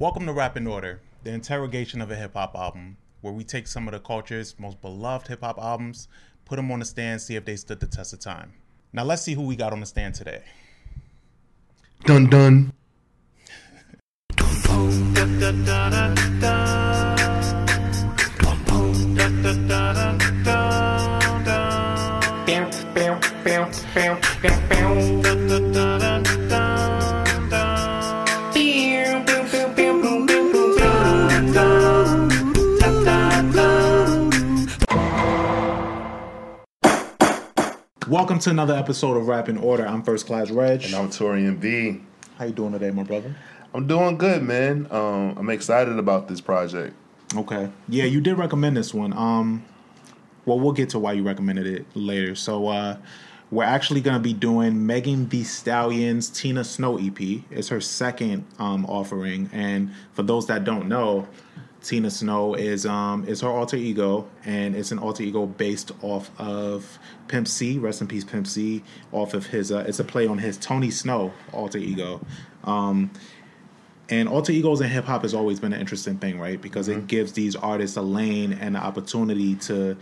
Welcome to Rap in Order, the interrogation of a hip hop album, where we take some of the culture's most beloved hip hop albums, put them on the stand, see if they stood the test of time. Now let's see who we got on the stand today. Dun dun. Welcome to another episode of Rap in Order. I'm First Class Reg. And I'm Torian B. How you doing today, my brother? I'm doing good, man. Um, I'm excited about this project. Okay. Yeah, you did recommend this one. Um, well, we'll get to why you recommended it later. So, uh, we're actually going to be doing Megan Thee Stallion's Tina Snow EP. It's her second um, offering, and for those that don't know, Tina Snow is um is her alter ego, and it's an alter ego based off of Pimp C. Rest in peace, Pimp C. Off of his, uh, it's a play on his Tony Snow alter ego. Um, and alter egos in hip hop has always been an interesting thing, right? Because it gives these artists a lane and an opportunity to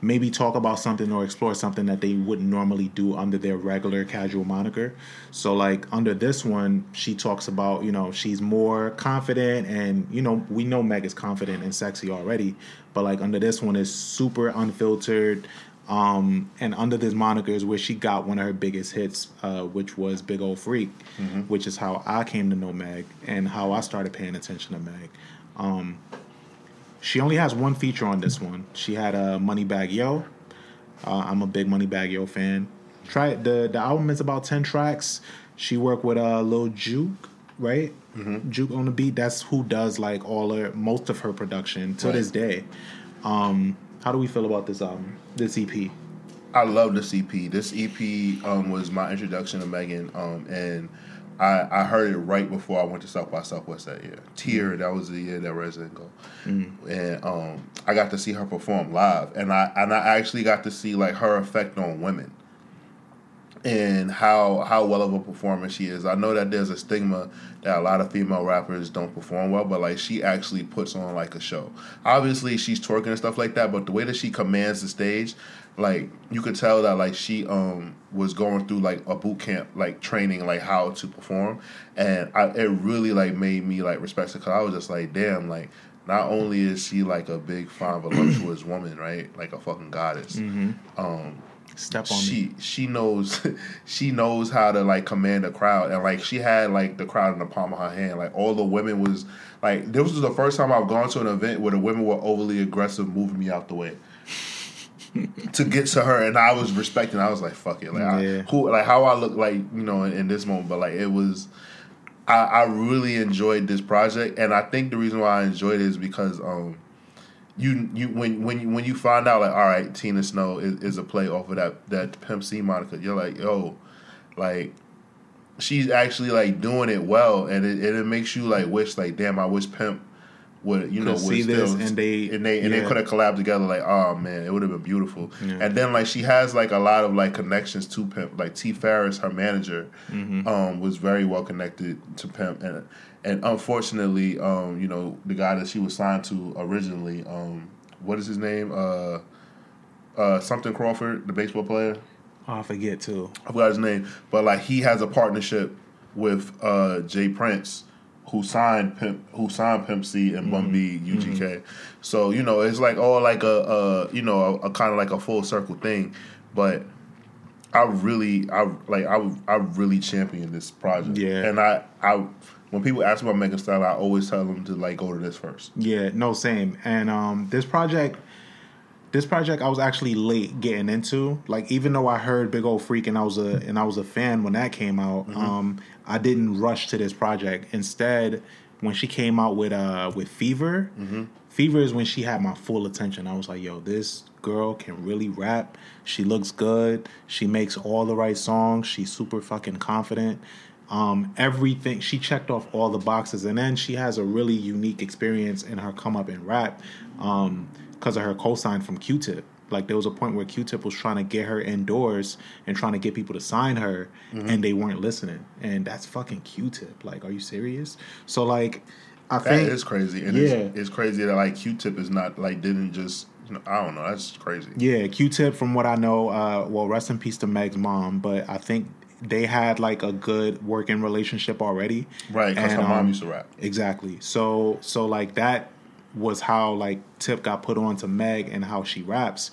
maybe talk about something or explore something that they wouldn't normally do under their regular casual moniker. So like under this one, she talks about, you know, she's more confident and you know, we know Meg is confident and sexy already, but like under this one is super unfiltered. Um, and under this moniker is where she got one of her biggest hits, uh, which was Big Old Freak, which is how I came to know Meg and how I started paying attention to Meg. Um, she only has one feature on this one. She had a Moneybagg Yo. Uh, I'm a big Moneybagg Yo fan. Try it. the the album is about ten tracks. She worked with uh, Lil Juke, right? Juke on the beat. That's who does like all her most of her production to Right. this day. Um, how do we feel about this album? This EP? I love this EP. This EP um, was my introduction to Megan, um, and I, I heard it right before I went to South by Southwest that year. Tear, that was the year that Resident Go, and um, I got to see her perform live, and I and I actually got to see like her effect on women. And how how well of a performer she is. I know that there's a stigma that a lot of female rappers don't perform well, but like she actually puts on like a show. Obviously, she's twerking and stuff like that, but the way that she commands the stage, like you could tell that like she um was going through like a boot camp like training like how to perform, and I, it really like made me like respect her because I was just like damn like. Not only is she like a big, fine, voluptuous woman, right? Like a fucking goddess. Um, Step on me. she she knows she knows how to like command a crowd. And like she had like the crowd in the palm of her hand. Like all the women was like this was the first time I've gone to an event where the women were overly aggressive moving me out the way. To get to her and I was respecting. I was like fuck it. Like Yeah. I, who like how I look like you know in, in this moment. But like it was I, I really enjoyed this project. And I think the reason why I enjoyed it is because um you you when when you, when you find out like all right Tina Snow is, is a play off of that that Pimp C Monica you're like yo like she's actually like doing it well and it, and it makes you like wish like damn I wish Pimp would you know would see this and they- and they and they could have collabed together like oh man it would have been beautiful. Yeah. and then like she has like a lot of like connections to Pimp. Like T Farris her manager Mm-hmm. um was very well connected to Pimp. And and unfortunately um you know the guy that she was signed to originally um what is his name? Uh uh something Crawford the baseball player? Oh, I forget too. I forgot his name, but like he has a partnership with uh J Prince, who signed Pimp, who signed Pimp C and Bun B UGK. So you know it's like all like a, a you know a, a kind of like a full circle thing, but. I really, I like, I, I really champion this project. Yeah. and I, I, when people ask about Megan Style, I always tell them to like go to this first. Yeah, no, same. And um, this project, this project, I was actually late getting into. Like, even though I heard Big Old Freak and I was a and I was a fan when that came out, um, I didn't rush to this project. Instead, when she came out with uh with Fever, Fever is when she had my full attention. I was like, yo, this girl can really rap. She looks good. She makes all the right songs. She's super fucking confident. Um, everything she checked off all the boxes, and then she has a really unique experience in her come up in rap because of her co-sign from Q-Tip. Like there was a point where Q-Tip was trying to get her indoors and trying to get people to sign her, and they weren't listening. And that's fucking Q-Tip. Like, are you serious? So like, I That think is crazy, and Yeah. it's, it's crazy that like Q-Tip is not like didn't just I don't know that's crazy. Yeah, Q-Tip. From what I know, uh, well, rest in peace to Meg's mom, but I think they had like a good working relationship already. Right, because her mom um, used to rap. Exactly. So, so like that was how like Tip got put on to Meg and how she raps.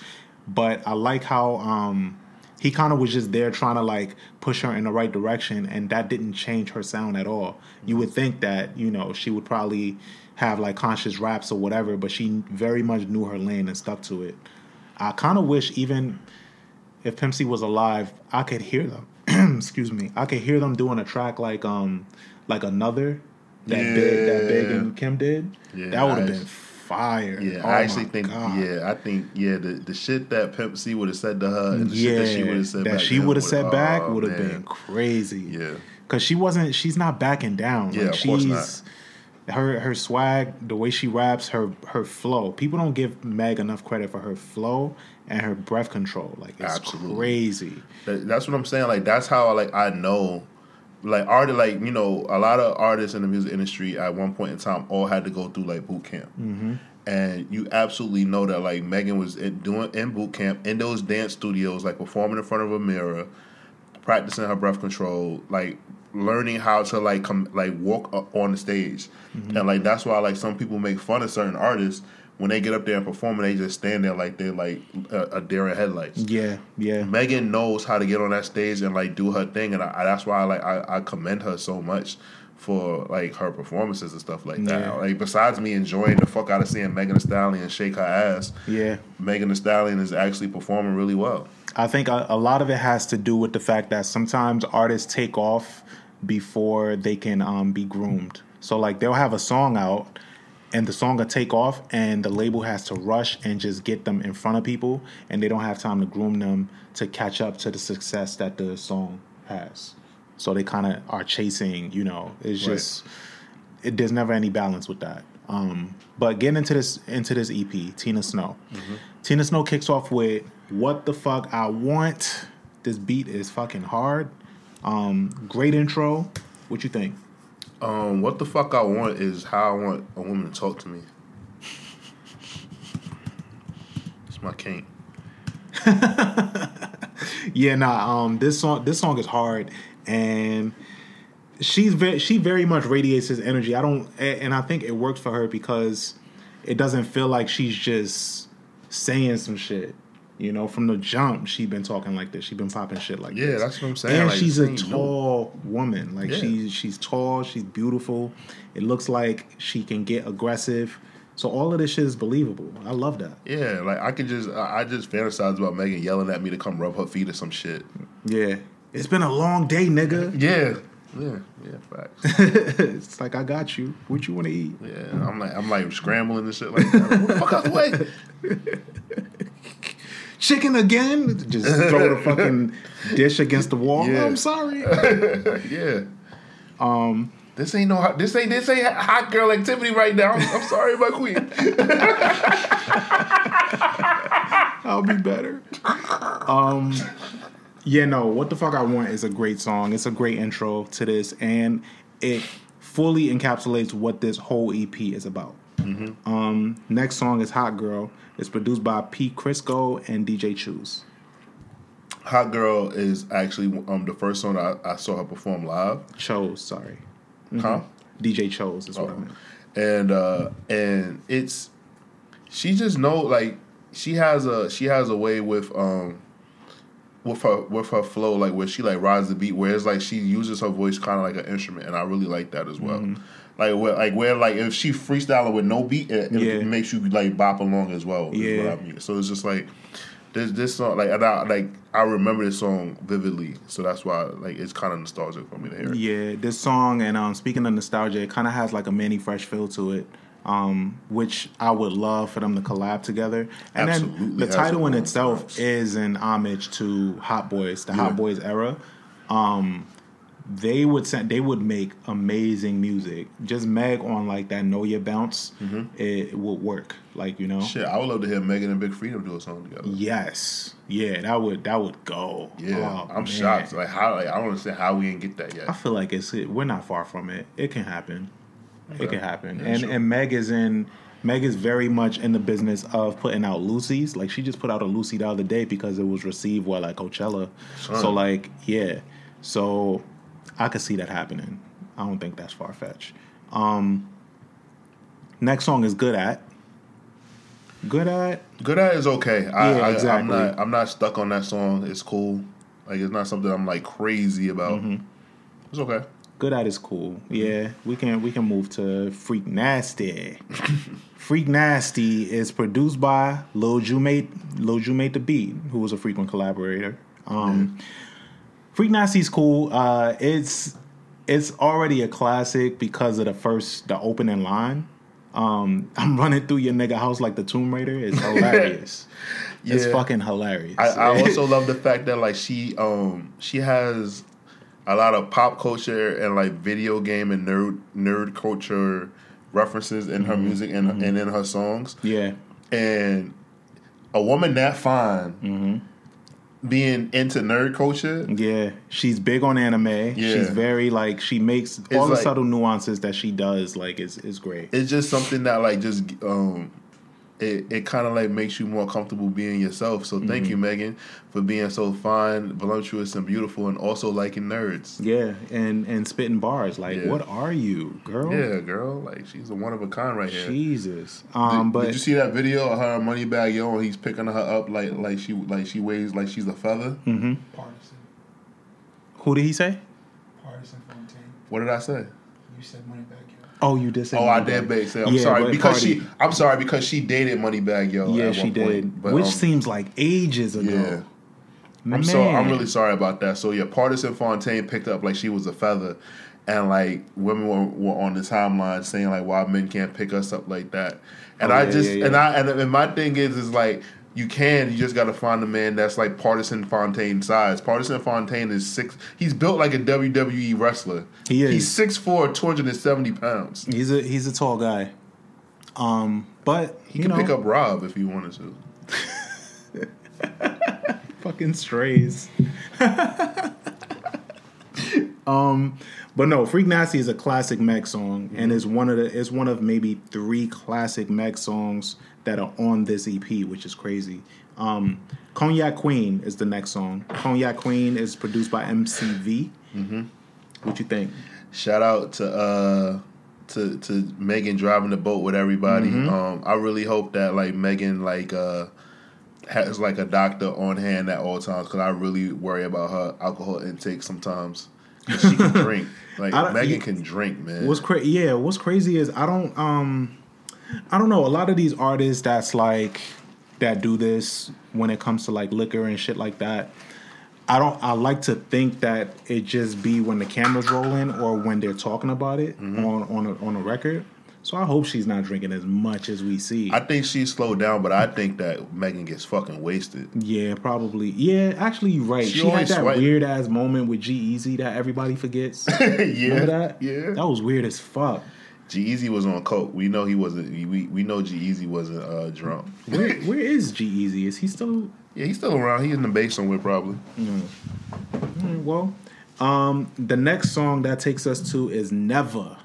But I like how um he kind of was just there trying to like push her in the right direction, and that didn't change her sound at all. You would think that you know she would probably have like conscious raps or whatever, but she very much knew her lane and stuck to it. I kind of wish even if Pimp C was alive, I could hear them. Excuse me, I could hear them doing a track like um like another that big that big and Kim did. Yeah, that would have been fire. Yeah, Oh I actually think. God. Yeah, I think. Yeah, the the shit that Pimp C would have said to her, and the shit yeah, that she would have said that back she would have said back oh, would have been crazy. Yeah, Cause she wasn't, she's not backing down. Yeah, like of course she's her her swag, the way she raps, her her flow. People don't give Meg enough credit for her flow and her breath control. Like it's Absolutely. crazy. That- that's what I'm saying. Like that's how like I know, like art like you know a lot of artists in the music industry at one point in time all had to go through like boot camp. Mm-hmm. And you absolutely know that like Megan was in, doing in boot camp in those dance studios, like performing in front of a mirror, practicing her breath control, like learning how to like come like walk up on the stage, and like that's why like some people make fun of certain artists when they get up there and perform and they just stand there like they're like a, a deer in headlights. Yeah, yeah. Megan knows how to get on that stage and like do her thing, and I, that's why I like I, I commend her so much for like her performances and stuff like that. Yeah. Like besides me enjoying the fuck out of seeing Megan Thee Stallion shake her ass, Yeah. Megan Thee Stallion is actually performing really well. I think a, a lot of it has to do with the fact that sometimes artists take off before they can um, be groomed. So like they'll have a song out and the song will take off and the label has to rush and just get them in front of people and they don't have time to groom them to catch up to the success that the song has. So they kind of are chasing, you know, it's Right. just it, there's never any balance with that. Um, but getting into this into this EP, Tina Snow. Tina Snow kicks off with "What the fuck I want." This beat is fucking hard. Um, great intro. What you think? Um, what the fuck I want is how I want a woman to talk to me. It's my king. Yeah, nah. Um, this song this song is hard, and she's very she very much radiates his energy. I don't, and I think it works for her because it doesn't feel like she's just saying some shit. You know, from the jump, she been talking like this. She been popping shit like Yeah, this. that's what I'm saying. And Like, she's a this ain't new. tall woman. Like Yeah. she's she's tall. She's beautiful. It looks like she can get aggressive. So all of this shit is believable. I love that. Yeah, like I could just I I just fantasize about Megan yelling at me to come rub her feet or some shit. Yeah, it's been a long day, nigga. Yeah, yeah, yeah. Facts. it's like I got you. What you want to eat? Yeah, I'm like I'm like scrambling and shit like that. Fuck out the way? Chicken again? Just throw the fucking dish against the wall. Yeah. I'm sorry. yeah. Um, this ain't no hot- this ain't this ain't hot girl activity right now. I'm, I'm sorry, my queen. I'll be better. Um, yeah, no. What the fuck I want is a great song. It's a great intro to this, and it fully encapsulates what this whole EP is about. Um, next song is Hot Girl. It's produced by P. Crisco and DJ Choose. Hot girl is actually um the first song I, I saw her perform live. Chose, sorry. Huh? DJ Chose is what I Oh. meant. and uh and it's she just know like she has a she has a way with um with her with her flow like where she like rides the beat where it's like she uses her voice kind of like an instrument and I really like that as well like where like where like if she freestyling with no beat it, it makes you like bop along as well Yeah. what I mean so it's just like this this song like and I like I remember this song vividly so that's why like it's kind of nostalgic for me to hear it Yeah, this song and um, speaking of nostalgia, it kind of has like a Mannie Fresh feel to it, um, which I would love for them to collab together. And Absolutely then the title in itself is an homage to Hot Boys, the Yeah. Hot Boys era. Um, they would send, they would make amazing music. Just Meg on like that Know Your Bounce, it, would work. Like you know, Mm-hmm. shit I would love to hear Megan and Big Freedia do a song together yes, yeah, that would that would go. Yeah, Oh, I'm man. shocked. Like how? Like I don't understand how we didn't get that yet. I feel like it's we're not far from it. It can happen. It can happen. Yeah, and sure. and Meg is in Meg is very much in the business of putting out Lucy's. Like she just put out a Lucy the other day because it was received well at Coachella. Son. So like yeah. So I could see that happening. I don't think that's far fetched. Um next song is Good At. Good At Good at is okay. I, Yeah, I, exactly. I'm not. I'm not stuck on that song. It's cool. Like it's not something I'm like crazy about. Mm-hmm. It's okay. Good at is cool. Yeah, we can we can move to Freak Nasty. Freak Nasty is produced by Lil Jumate Lil Jumate the Beat, who was a frequent collaborator. Um, Freak Nasty's cool. Uh, it's it's already a classic because of the first the opening line. Um, I'm running through your nigga house like the Tomb Raider. It's hilarious. It's fucking hilarious. I, I also love the fact that like she um she has a lot of pop culture and like video game and nerd nerd culture references in her music and and in her songs. yeah. And a woman that fine Mm-hmm. Being into nerd culture, Yeah, she's big on anime. Yeah. She's very like she makes all the like- subtle nuances that she does like is is great. it's just something that like just um it, it kind of like makes you more comfortable being yourself. So thank Mm-hmm. you, Megan, for being so fine, voluptuous, and beautiful, and also liking nerds. Yeah, and and spitting bars like, Yeah. what are you, girl? Yeah, girl, like she's a one of a kind right here. Jesus. Did, Um, but did you see that video of her money bag yo? And he's picking her up like like she like she weighs like she's a feather. Mm. Pardison. who did he say? Pardison Fontaine. What did I say? You said money back, yo. Oh, you did say. Oh, I did base. I'm Yeah, sorry because she. I'm sorry because she dated Moneybagg Yo. Yeah, she did, point, but, which um, seems like ages ago. Yeah. I'm so I'm really sorry about that. So yeah, Pardison Fontaine picked up like she was a feather, and like women were, were on the timeline saying like why men can't pick us up like that. And Oh, I yeah, just yeah, yeah. and I and, and my thing is is like you can you just got to find a man that's like Pardison Fontaine size. Pardison Fontaine is six. He's built like a WWE wrestler. He is. He's six four, two hundred and seventy pounds. He's a he's a tall guy. Um, but He can know, pick up Rob if he wanted to. fucking strays. um, but no, Freak Nasty is a classic Meg song, and is one of the is one of maybe three classic Meg songs that are on this EP, which is crazy. Um, Cognac Queen is the next song. Cognac Queen is produced by MCV. Mm-hmm. What you think? Shout out to uh to to Megan driving the boat with everybody. Mm-hmm. Um, I really hope that like Megan like uh has like a doctor on hand at all times because I really worry about her alcohol intake sometimes. she can drink. Like Megan you- can drink, man. What's crazy? Yeah, what's crazy is I don't um I don't know a lot of these artists that's like that do this when it comes to like liquor and shit like that. I don't. I like to think that it just be when the cameras rolling or when they're talking about it Mm-hmm. on on a, on a record. So I hope she's not drinking as much as we see. I think she's slowed down, but I think that Megan gets fucking wasted. yeah, probably. Yeah, actually, you're right. She She, had that weird ass moment with G-Eazy that everybody forgets. yeah, Remember that? yeah. that was weird as fuck. G-Eazy was on coke. We know he wasn't. We we know G-Eazy wasn't uh, drunk. Where where is G-Eazy? Is he still Yeah, he's still around. He's in the base somewhere probably. Mm, Well, um, the next song that takes us to is Never.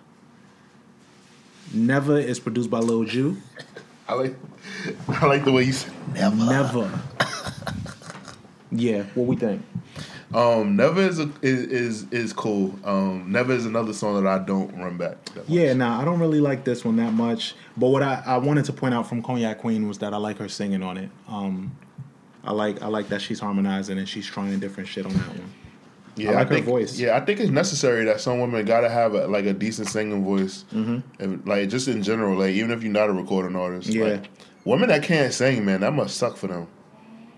Never is produced by Lil Ju. I like I like the way you said never. Never. yeah, what we think? Um, never is, a, is is is cool. Um, never is another song that I don't run back. Yeah, nah, I don't really like this one that much. But what I, I wanted to point out from Cognac Queen was that I like her singing on it. Um, I like I like that she's harmonizing and she's trying different shit on that one. yeah. I like her think, voice. Yeah, I think it's necessary that some women gotta have a, like a decent singing voice. Mm-hmm. like just in general, like even if you're not a recording artist. Yeah. like, women that can't sing, man, that must suck for them.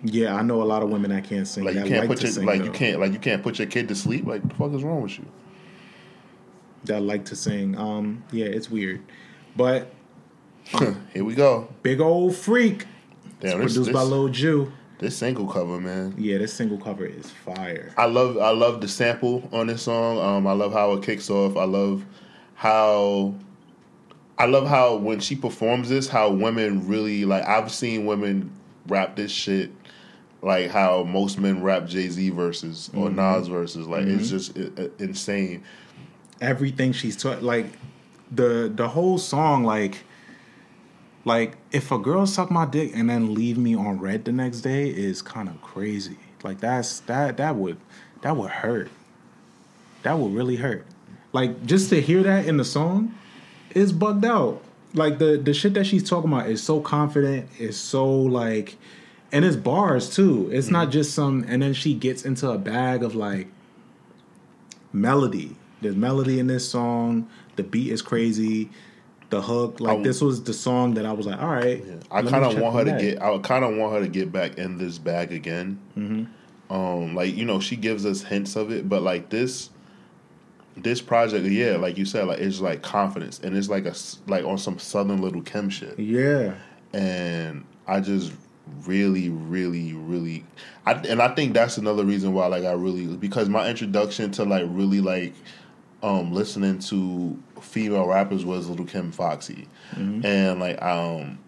Yeah, I know a lot of women that can't sing. Like you can't like put your sing, like you can't like you can't put your kid to sleep. Like the fuck is wrong with you? that like to sing. Um, yeah, it's weird. But Here we go. Big Old Freak, Damn, this, produced this, by Lil Ju. this single cover, man. Yeah, this single cover is fire. I love I love the sample on this song. Um, I love how it kicks off. I love how I love how when she performs this, how women really like. I've seen women rap this shit like how most men rap Jay Z verses or mm-hmm. Nas verses. Like it's mm-hmm. just insane. Everything she's taught, like the the whole song like like if a girl suck my dick and then leave me on red the next day is kind of crazy. Like that's that that would that would hurt. That would really hurt. Like just to hear that in the song is bugged out. Like the the shit that she's talking about is so confident, is so like and it's bars too. It's not just some and then she gets into a bag of like melody. There's melody in this song. The beat is crazy. The hook, like I- this was the song that I was like, all right. I kind of want her to get. I kind of want her to get back in this bag again. Mm-hmm. Um, like you know, she gives us hints of it, but like this, this project, yeah, like you said, like it's like confidence, and it's like a like on some Southern Little Kim shit, Yeah. and I just really, really, really, I and I think that's another reason why like I really because my introduction to like really like um listening to female rappers was Little Kim Foxy, and like um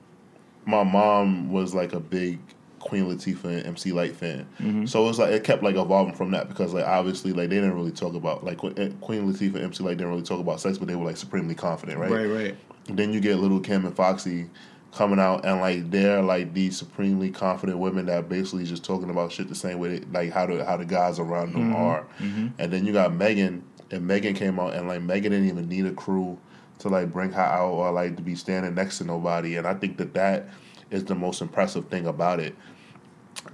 my mom was like a big Queen Latifah and MC Lyte fan, so it was like it kept like evolving from that because like obviously like they didn't really talk about like Queen Latifah and MC Lyte didn't really talk about sex, but they were like supremely confident, right? Right, right. then you get Little Kim and Foxy coming out and like they're like these supremely confident women that basically just talking about shit the same way like how the how the guys around them mm-hmm. are. Mm-hmm. And then you got Megan and Megan came out and like Megan didn't even need a crew to like bring her out or like to be standing next to nobody. And I think that that is the most impressive thing about it.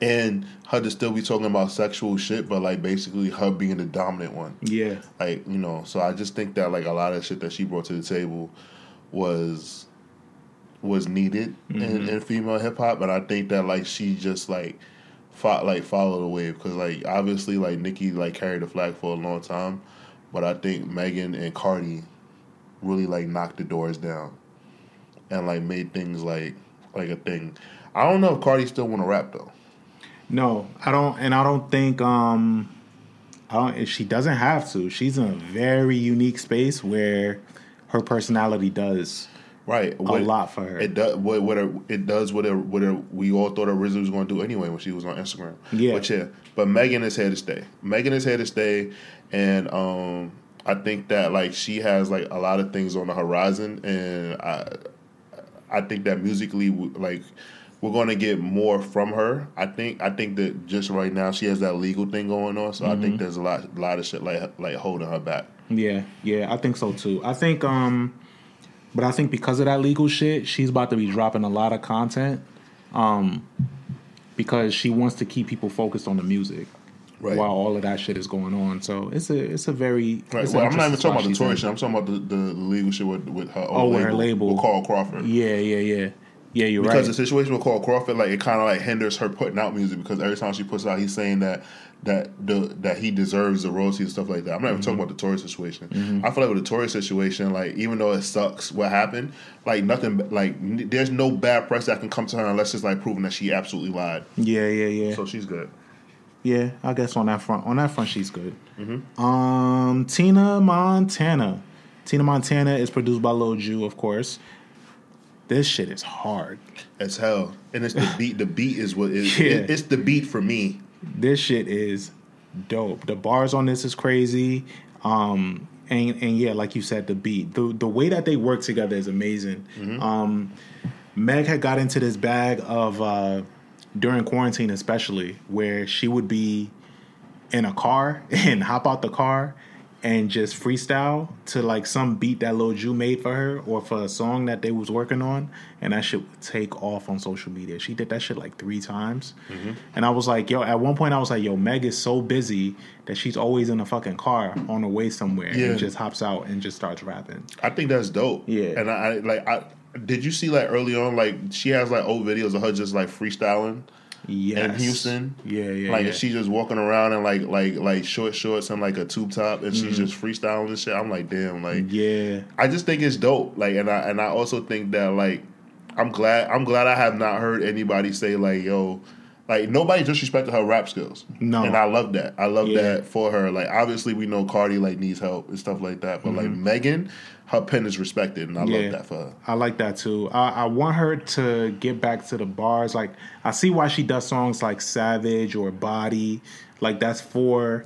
And her to still be talking about sexual shit, but like basically her being the dominant one Yeah. like you know so i just think that like a lot of shit that she brought to the table was was needed in, in female hip-hop but i think that like she just like fought like followed the wave because like obviously like Nicki like carried the flag for a long time but i think megan and cardi really like knocked the doors down and like made things like like a thing i don't know if cardi still want to rap though No, I don't, and I don't think um, I don't. She doesn't have to. She's in a very unique space where her personality does right a lot for her. It does what what it, it does what it, what it, we all thought originally was going to do anyway when she was on Instagram. Yeah. but yeah, but Megan is here to stay. Megan is here to stay, and um, I think that like she has like a lot of things on the horizon, and I I think that musically like. We're gonna get more from her. I think. I think that just right now she has that legal thing going on, so I Mm-hmm. think there's a lot, lot of shit like like holding her back. Yeah, yeah, I think so too. I think, um, but I think because of that legal shit, she's about to be dropping a lot of content, um, because she wants to keep people focused on the music Right. while all of that shit is going on. So it's a it's a very Right. Well, I'm not even talking about the Tory shit. I'm talking about the, the legal shit with, with her. Oh, with her label. with Carl Crawford. Yeah, yeah, yeah, yeah. You're right. Because the situation with Carl Crawford, like it kind of like hinders her putting out music because every time she puts out, he's saying that that the that he deserves the royalties and stuff like that. I'm not even talking about the Tory situation. I feel like with the Tory situation, like even though it sucks what happened, like nothing, like n- there's no bad press that can come to her unless it's like proving that she absolutely lied. Yeah, yeah, yeah. So she's good. Yeah, I guess on that front, on that front, she's good. Mm-hmm. Um, Tina Montana. Tina Montana is produced by Lil Ju, of course. This shit is hard. As hell, and it's the beat. The beat is what is. Yeah. it- it's the beat for me. This shit is dope. The bars on this is crazy. Um, and and yeah, like you said, the beat, the the way that they work together is amazing. Um, Meg had got into this bag of uh, during quarantine, especially where she would be in a car and hop out the car and just freestyle to like some beat that Lil Ju made for her or for a song that they was working on and that shit would take off on social media. She did that shit like three times. Mm-hmm. And I was like, yo, at one point I was like, yo, Meg is so busy that she's always in a fucking car on her way somewhere Yeah. and just hops out and just starts rapping. I think that's dope. Yeah. And I, I like I did you see like early on like she has like old videos of her just like freestyling Yes. in Houston. Yeah, yeah. Like yeah. she just walking around in like like like short shorts and like a tube top and Mm-hmm. she's just freestyling and shit. I'm like, damn, like yeah. I just think it's dope. Like and I and I also think that like I'm glad I'm glad I have not heard anybody say like, yo, like nobody disrespected her rap skills. No. And I love that. I love Yeah. that for her. Like obviously we know Cardi like needs help and stuff like that. But like Megan, her pen is respected and I Mm-hmm. Yeah. love that for her. I like that too. I, I want her to get back to the bars. Like I see why she does songs like Savage or Body. Like that's for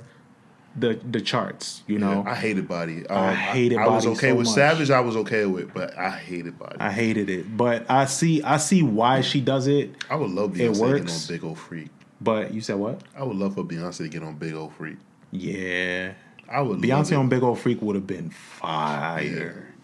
the the charts. You know, I hated Body. Um, I hated body. I, was okay so with much. Savage. I was okay with, but I hated Body. I I, hated it, but I see I see why she does it. I would love It Beyonce to get on Big Old Freak. But you said what? I would love for Beyonce to get on Big Old Freak. Yeah, I would. Beyonce on Big Old Freak would have been fire.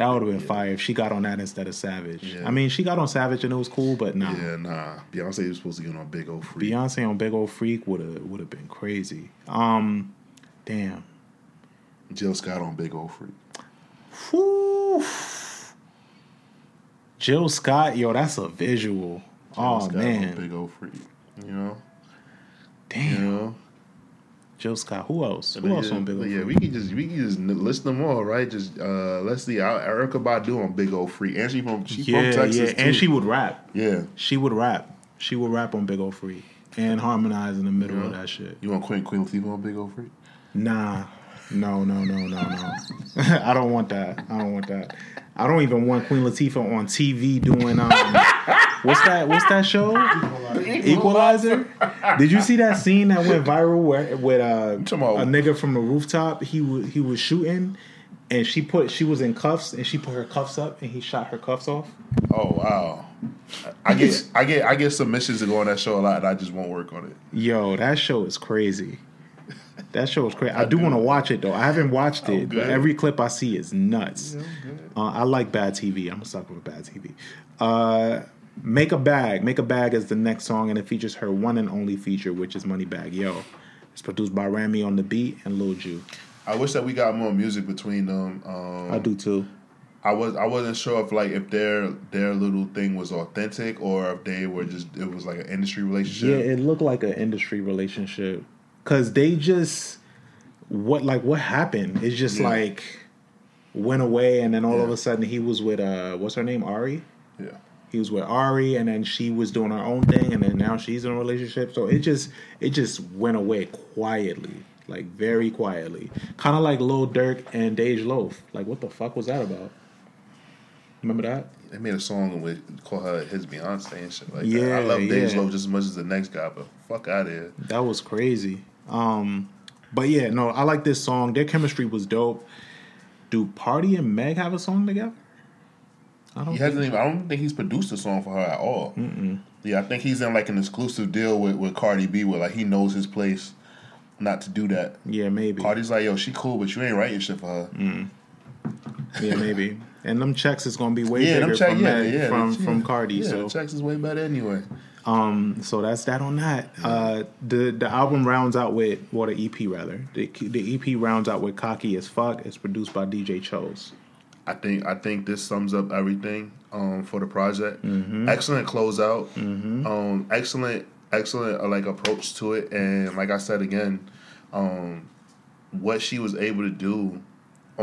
Yeah. That would have been fire if she got on that instead of Savage. Yeah. I mean, she got on Savage and it was cool, but nah. Yeah, nah. Beyonce was supposed to get on Big Old Freak. Beyonce on Big Old Freak would have would have been crazy. Um, damn. Jill Scott on Big Old Freak. Whew. Jill Scott, yo, that's a visual. Jill oh Scott on man, Big Old Freak. You know. damn. You know. Jill Scott. Who else? Who else yeah, on Big Old yeah, we can just we can just list them all, right? Just uh let's see, Erykah Badu on Big Old Freak, and she from she yeah, from Texas yeah, too. and she would rap. yeah. She would rap. She would rap on Big Old Freak and harmonize in the middle of that shit. You want Queen Queen Latifah on Big Old Freak? Nah, no, no, no, no, no. I don't want that. I don't want that. I don't even want Queen Latifah on TV doing um. what's that? What's that show? Equalizer. Did you see that scene that went viral where with uh, a nigga from the rooftop? He was he was shooting, and she put she was in cuffs, and she put her cuffs up, and he shot her cuffs off. Oh wow. I get I get I get submissions to go on that show a lot, and I just won't work on it. Yo, that show is crazy. That show is crazy. I do want to watch it though. I haven't watched it, but every clip I see is nuts. Uh, I like bad TV. I'm a sucker for bad TV. Uh, Make a bag. Make a bag is the next song, and it features her one and only feature, which is Moneybagg Yo. It's produced by Rami on the beat and Lil Ju. I wish that we got more music between them. Um, I do too. I was I wasn't sure if like if their their little thing was authentic or if they were just it was like an industry relationship. Yeah, it looked like an industry relationship because they just what like what happened? It's just Yeah. like went away, and then all of a sudden he was with uh, what's her name, Ari. Yeah. He was with Ari, and then she was doing her own thing, and then now she's in a relationship. So it just it just went away quietly, like very quietly, kind of like Lil Durk and Dej Loaf. Like what the fuck was that about? Remember that? They made a song with call her his Beyonce and shit like that. Yeah, I love Dej. Loaf just as much as the next guy, but fuck out of here. That was crazy. Um, but yeah, no, I like this song. Their chemistry was dope. Do Pardi and Meg have a song together? I don't. He think hasn't even. I don't think he's produced a song for her at all. Yeah, I think he's in like an exclusive deal with with Cardi B, where like he knows his place, not to do that. Yeah, maybe. Cardi's like, yo, she cool, but you ain't writing shit for her. Mm. Yeah, maybe. And them checks is gonna be way Yeah, bigger check, from yeah, Meg, yeah, from from Cardi. Yeah, so the checks is way better anyway. Um, so that's that on that. Uh, the the album rounds out with, well, the EP rather. The the EP rounds out with "Cocky as Fuck." It's produced by DJ Chose. I think I think this sums up everything um, for the project. Mm-hmm. Excellent closeout. Um, excellent excellent uh, like approach to it, and like I said again, um, what she was able to do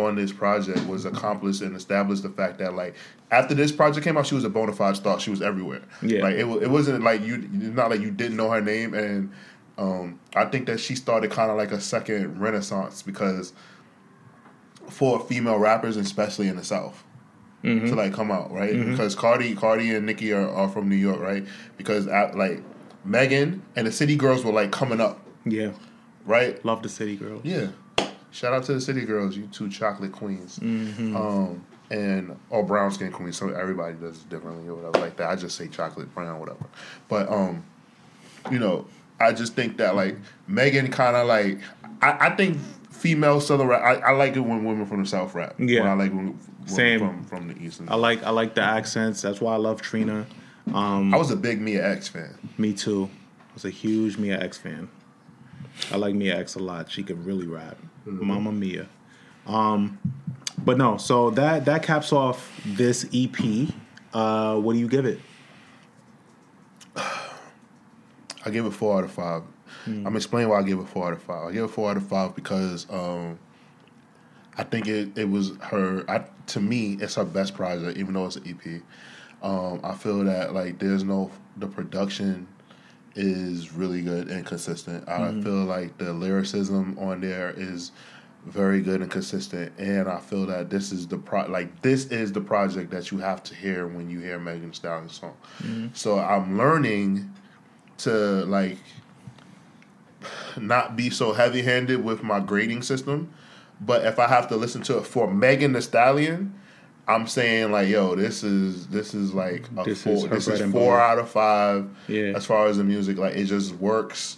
on this project was accomplished and established the fact that like after this project came out, she was a bona fide star. She was everywhere. Yeah. like it, it wasn't like you. Not like you didn't know her name, and um, I think that she started kind of like a second renaissance because for female rappers, especially in the South, to like come out right because Cardi, Cardi and Nicki are, are from New York, right? Because at, like Megan and the City Girls were like coming up, Yeah, right? love the City Girls. Yeah. Shout out to the City Girls, you two chocolate queens, um, and or brown skin queens. So everybody does it differently or whatever like that. I just say chocolate brown, whatever. But um, you know, I just think that like Megan kind of like I, I think female southern rap. I, I like it when women from the south rap. Yeah. When I like when, when Same. from from the east. I like I like the accents. That's why I love Trina. Um, I was a big Mia X fan. Me too. I was a huge Mia X fan. I like Mia X a lot. She can really rap. Mama Mia. Um, but no, so that that caps off this EP. Uh, what do you give it? I give it four out of five. Hmm. I'm explaining why I give it four out of five. I give it four out of five because um, I think it, it was her. I, to me, it's her best project, even though it's an EP. Um, I feel that like there's no the production is really good and consistent. I Mm-hmm. feel like the lyricism on there is very good and consistent, and I feel that this is the pro like this is the project that you have to hear when you hear Megan Thee Stallion song. Mm-hmm. So I'm learning to like not be so heavy handed with my grading system. But if I have to listen to it for Megan Thee Stallion, I'm saying like, yo, this is this is like a This four. is this is four out of five. Yeah. As far as the music, like it just works.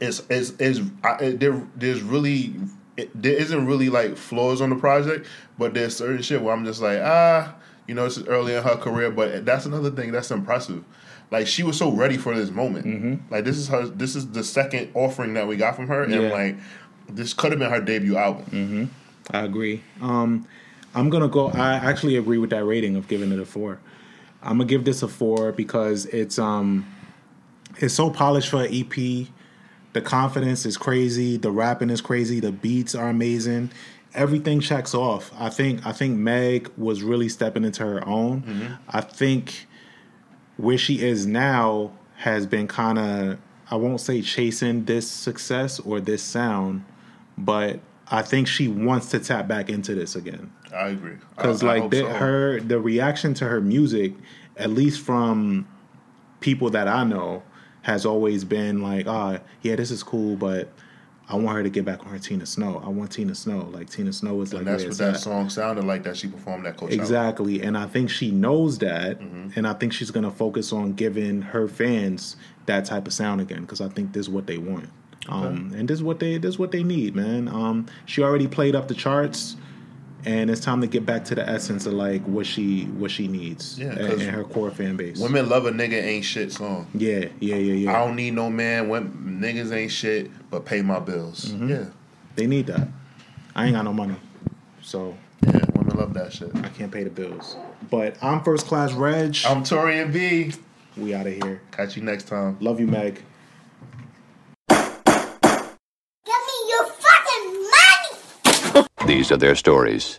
It's it's, it's I, it, there. There's really it, there isn't really like flaws on the project, but there's certain shit where I'm just like ah, you know, this is early in her career, but that's another thing that's impressive. Like she was so ready for this moment. Mm-hmm. Like this is her. This is the second offering that we got from her, and Yeah. like this could have been her debut album. I agree. Um, I'm gonna go. I actually agree with that rating of giving it a four. I'm gonna give this a four because it's um, it's so polished for an EP. The confidence is crazy. The rapping is crazy. The beats are amazing. Everything checks off. I think. I think Meg was really stepping into her own. I think where she is now has been kind of. I won't say chasing this success or this sound, but I think she wants to tap back into this again I agree. because like the, so. her the reaction to her music at least from people that i know has always been like ah yeah this is cool but i want her to get back on her tina snow i want tina snow like tina snow is like that's what that at. song sounded like that she performed at Coachella. exactly and i think she knows that Mm-hmm. and i think she's going to focus on giving her fans that type of sound again because i think this is what they want um, and this is what they this is what they need man um, she already played up the charts and it's time to get back to the essence of like what she what she needs Yeah, and her core fan base Women love a nigga ain't shit song. yeah yeah yeah yeah I don't need no man. When niggas ain't shit, but pay my bills. Mm-hmm. Yeah, they need that i ain't got no money so yeah. Women love that shit. i can't pay the bills but i'm first class reg I'm Torian B. we out of here Catch you next time. love you meg These are their stories.